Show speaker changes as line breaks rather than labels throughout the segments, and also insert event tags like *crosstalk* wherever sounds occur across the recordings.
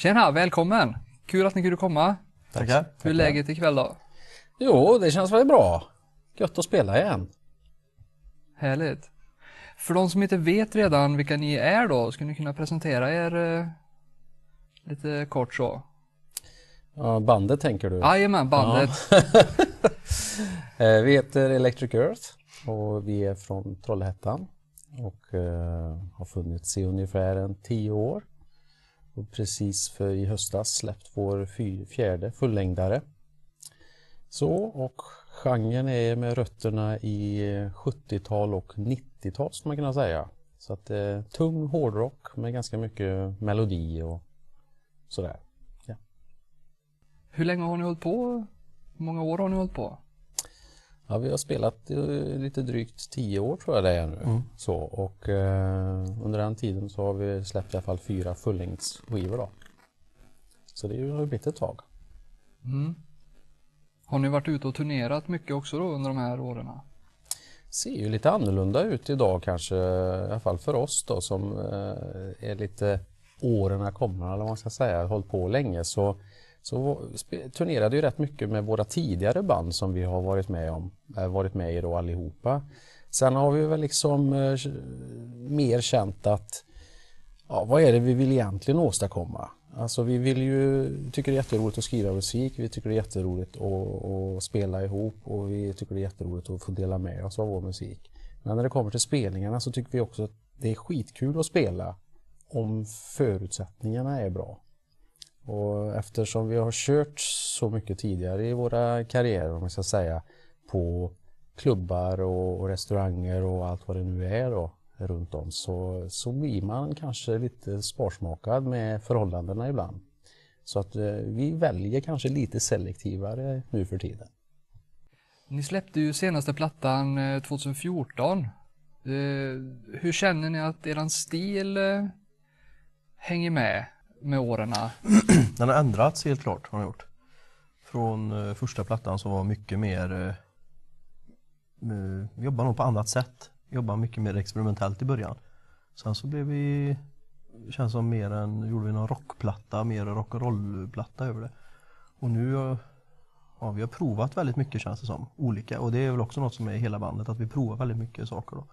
Tjena, välkommen! Kul att ni kunde komma.
Tackar.
Hur är läget ikväll då?
Jo, det känns väl bra. Gött att spela igen.
Härligt. För de som inte vet redan vilka ni är då, skulle ni kunna presentera er eh, lite kort så?
Ja, bandet tänker du?
Jajamän, bandet. *laughs*
Eh, Vi heter Electric Earth och vi är från Trollhättan och eh, har funnits i ungefär en tio år. Och precis för i höstas släppt vår fjärde fullängdare. Så, och genren är med rötterna i eh, 70-tal och 90-tal skulle man kunna säga. Så att eh, tung hårdrock med ganska mycket melodi och sådär.
Hur länge har ni hållit på? Hur många år har ni hållit på?
Ja, vi har spelat lite drygt tio år tror jag det är nu. Så, och eh, under den tiden så har vi släppt i alla fall fyra fullängdsskivor då. Så det har ju blivit ett tag.
Mm. Har ni varit ute och turnerat mycket också då under de här åren?
Ser ju lite annorlunda ut idag kanske, i alla fall för oss då som eh, är lite åren kommer eller vad man ska säga, hållit på länge så så turnerade ju rätt mycket med våra tidigare band som vi har varit med om, eh, varit med i då allihopa. Sen har vi väl liksom eh, mer känt att ja, vad är det vi vill egentligen åstadkomma? Alltså vi vill ju, tycker det är jätteroligt att skriva musik, vi tycker det är jätteroligt att, att spela ihop och vi tycker det är jätteroligt att få dela med oss av vår musik. Men när det kommer till spelningarna så tycker vi också att det är skitkul att spela om förutsättningarna är bra. Och eftersom vi har kört så mycket tidigare i våra karriärer, om man ska säga, på klubbar och, och restauranger och allt vad det nu är då, runt om så, så blir man kanske lite sparsmakad med förhållandena ibland. Så att eh, vi väljer kanske lite selektivare nu för tiden.
Ni släppte ju senaste plattan eh, 2014. Eh, hur känner ni att eran stil eh, hänger med med åren? *clears throat*
Den har ändrats helt klart, har den gjort. Från eh, första plattan som var mycket mer, eh, eh, vi jobbade nog på annat sätt. Vi jobbade mycket mer experimentellt i början. Sen så blev vi, känns som mer en, gjorde vi någon rockplatta, mer rock'n'roll-platta över det. Och nu ja, vi har provat väldigt mycket känns det som, olika. Och det är väl också något som är i hela bandet, att vi provar väldigt mycket saker då.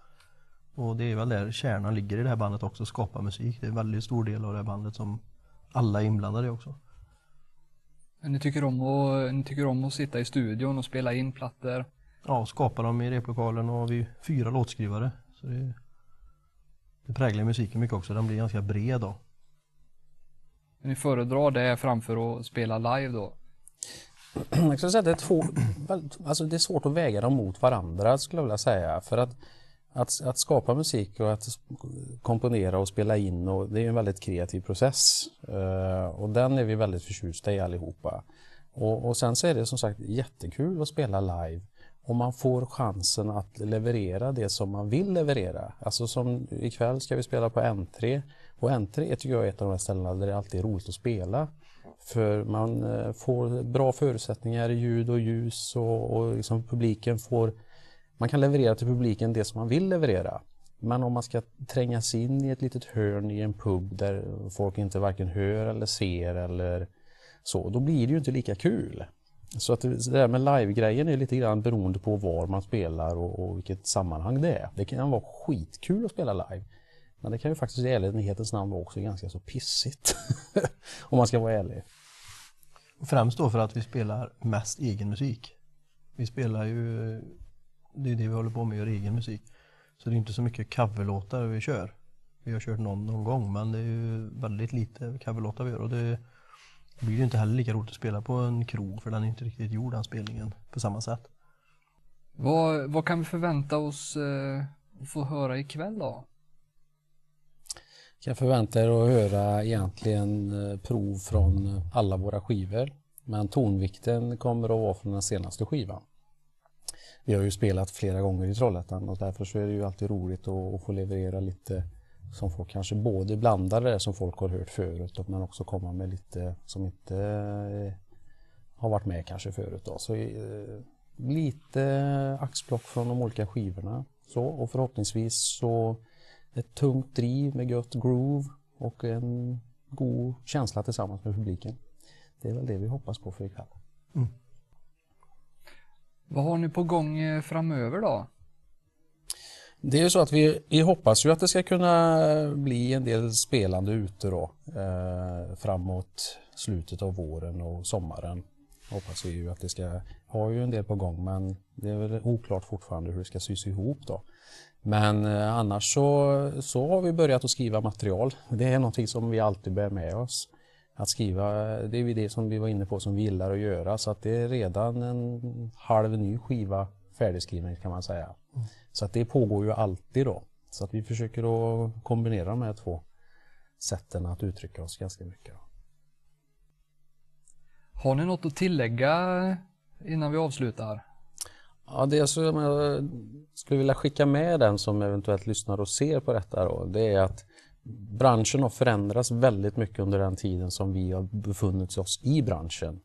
Och det är väl där kärnan ligger i det här bandet också, skapa musik. Det är en väldigt stor del av det här bandet som alla inblandade också.
Ni tycker, om att, ni tycker om att sitta i studion och spela in plattor.
Ja, skapa dem i replokalen och vi är fyra låtskrivare. Så det, det präglar musiken mycket också, den blir ganska bred då.
Ni föredrar det framför att spela live då?
Jag skulle säga att det är, två, *clears throat* alltså det är svårt att väga dem mot varandra skulle jag vilja säga. För att, att, att skapa musik och att komponera och spela in och det är en väldigt kreativ process. Eh, och den är vi väldigt förtjusta i allihopa. Och, och sen så är det som sagt jättekul att spela live och man får chansen att leverera det som man vill leverera. Alltså som ikväll ska vi spela på N3 och N3 tycker jag är ett av de här ställena där det alltid är roligt att spela. För man eh, får bra förutsättningar i ljud och ljus och, och liksom publiken får man kan leverera till publiken det som man vill leverera. Men om man ska trängas in i ett litet hörn i en pub där folk inte varken hör eller ser eller så, då blir det ju inte lika kul. Så att det där med live-grejen är lite grann beroende på var man spelar och, och vilket sammanhang det är. Det kan vara skitkul att spela live. Men det kan ju faktiskt i ärlighetens namn vara också ganska så pissigt. *laughs* om man ska vara ärlig.
Främst då för att vi spelar mest egen musik. Vi spelar ju, det är det vi håller på med, gör egen musik. Så det är inte så mycket coverlåtar vi kör. Vi har kört någon, någon gång men det är ju väldigt lite coverlåtar vi gör och det blir ju inte heller lika roligt att spela på en krog för den är inte riktigt gjord den spelningen på samma sätt.
Vad, vad kan vi förvänta oss eh, att få höra ikväll då?
kan förvänta er att höra egentligen eh, prov från alla våra skivor. Men tonvikten kommer att vara från den senaste skivan. Vi har ju spelat flera gånger i Trollhättan och därför så är det ju alltid roligt att få leverera lite som folk kanske både blandar det som folk har hört förut men också komma med lite som inte eh, har varit med kanske förut. Då. Så eh, lite axplock från de olika skivorna så, och förhoppningsvis så ett tungt driv med gött groove och en god känsla tillsammans med publiken. Det är väl det vi hoppas på för ikväll. Mm.
Vad har ni på gång eh, framöver då?
Det är ju så att vi, vi hoppas ju att det ska kunna eh, bli en del spelande ute då eh, framåt slutet av våren och sommaren. Hoppas vi ju att det ska, har ju en del på gång men det är väl oklart fortfarande hur det ska sys ihop då. Men eh, annars så, så har vi börjat att skriva material. Det är någonting som vi alltid bär med oss. Att skriva, det är ju det som vi var inne på som vi gillar att göra så att det är redan en halv ny skiva färdigskriven kan man säga. Så att det pågår ju alltid då. Så att vi försöker att kombinera de här två sätten att uttrycka oss ganska mycket.
Har ni något att tillägga innan vi avslutar?
Ja, det som jag skulle vilja skicka med den som eventuellt lyssnar och ser på detta då, det är att branschen har förändrats väldigt mycket under den tiden som vi har befunnit oss i branschen.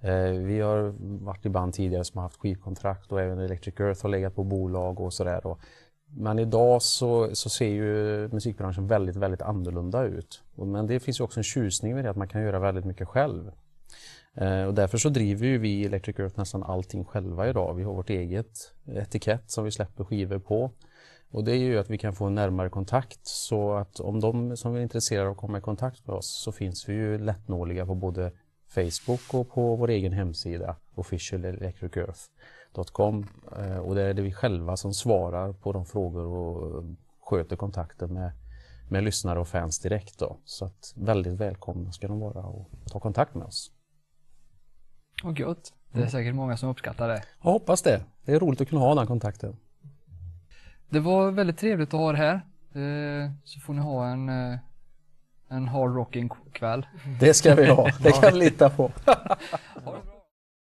Eh, vi har varit i band tidigare som har haft skivkontrakt och även Electric Earth har legat på bolag och sådär. Men idag så, så ser ju musikbranschen väldigt, väldigt annorlunda ut. Men det finns ju också en tjusning med det att man kan göra väldigt mycket själv. Eh, och därför så driver ju vi Electric Earth nästan allting själva idag. Vi har vårt eget etikett som vi släpper skivor på. Och det är ju att vi kan få en närmare kontakt så att om de som är intresserade av att komma i kontakt med oss så finns vi ju lättnåliga på både Facebook och på vår egen hemsida officialelectricearth.com eh, och det är det vi själva som svarar på de frågor och sköter kontakten med, med lyssnare och fans direkt. Då. Så att väldigt välkomna ska de vara och ta kontakt med oss.
Och gött. Det är säkert många som uppskattar det.
Jag hoppas det. Det är roligt att kunna ha den kontakten.
Det var väldigt trevligt att ha er här. Eh, Så får ni ha en, eh, en hard rocking kväll.
Det ska vi ha. Det kan vi lita på.
Ha *laughs* *laughs*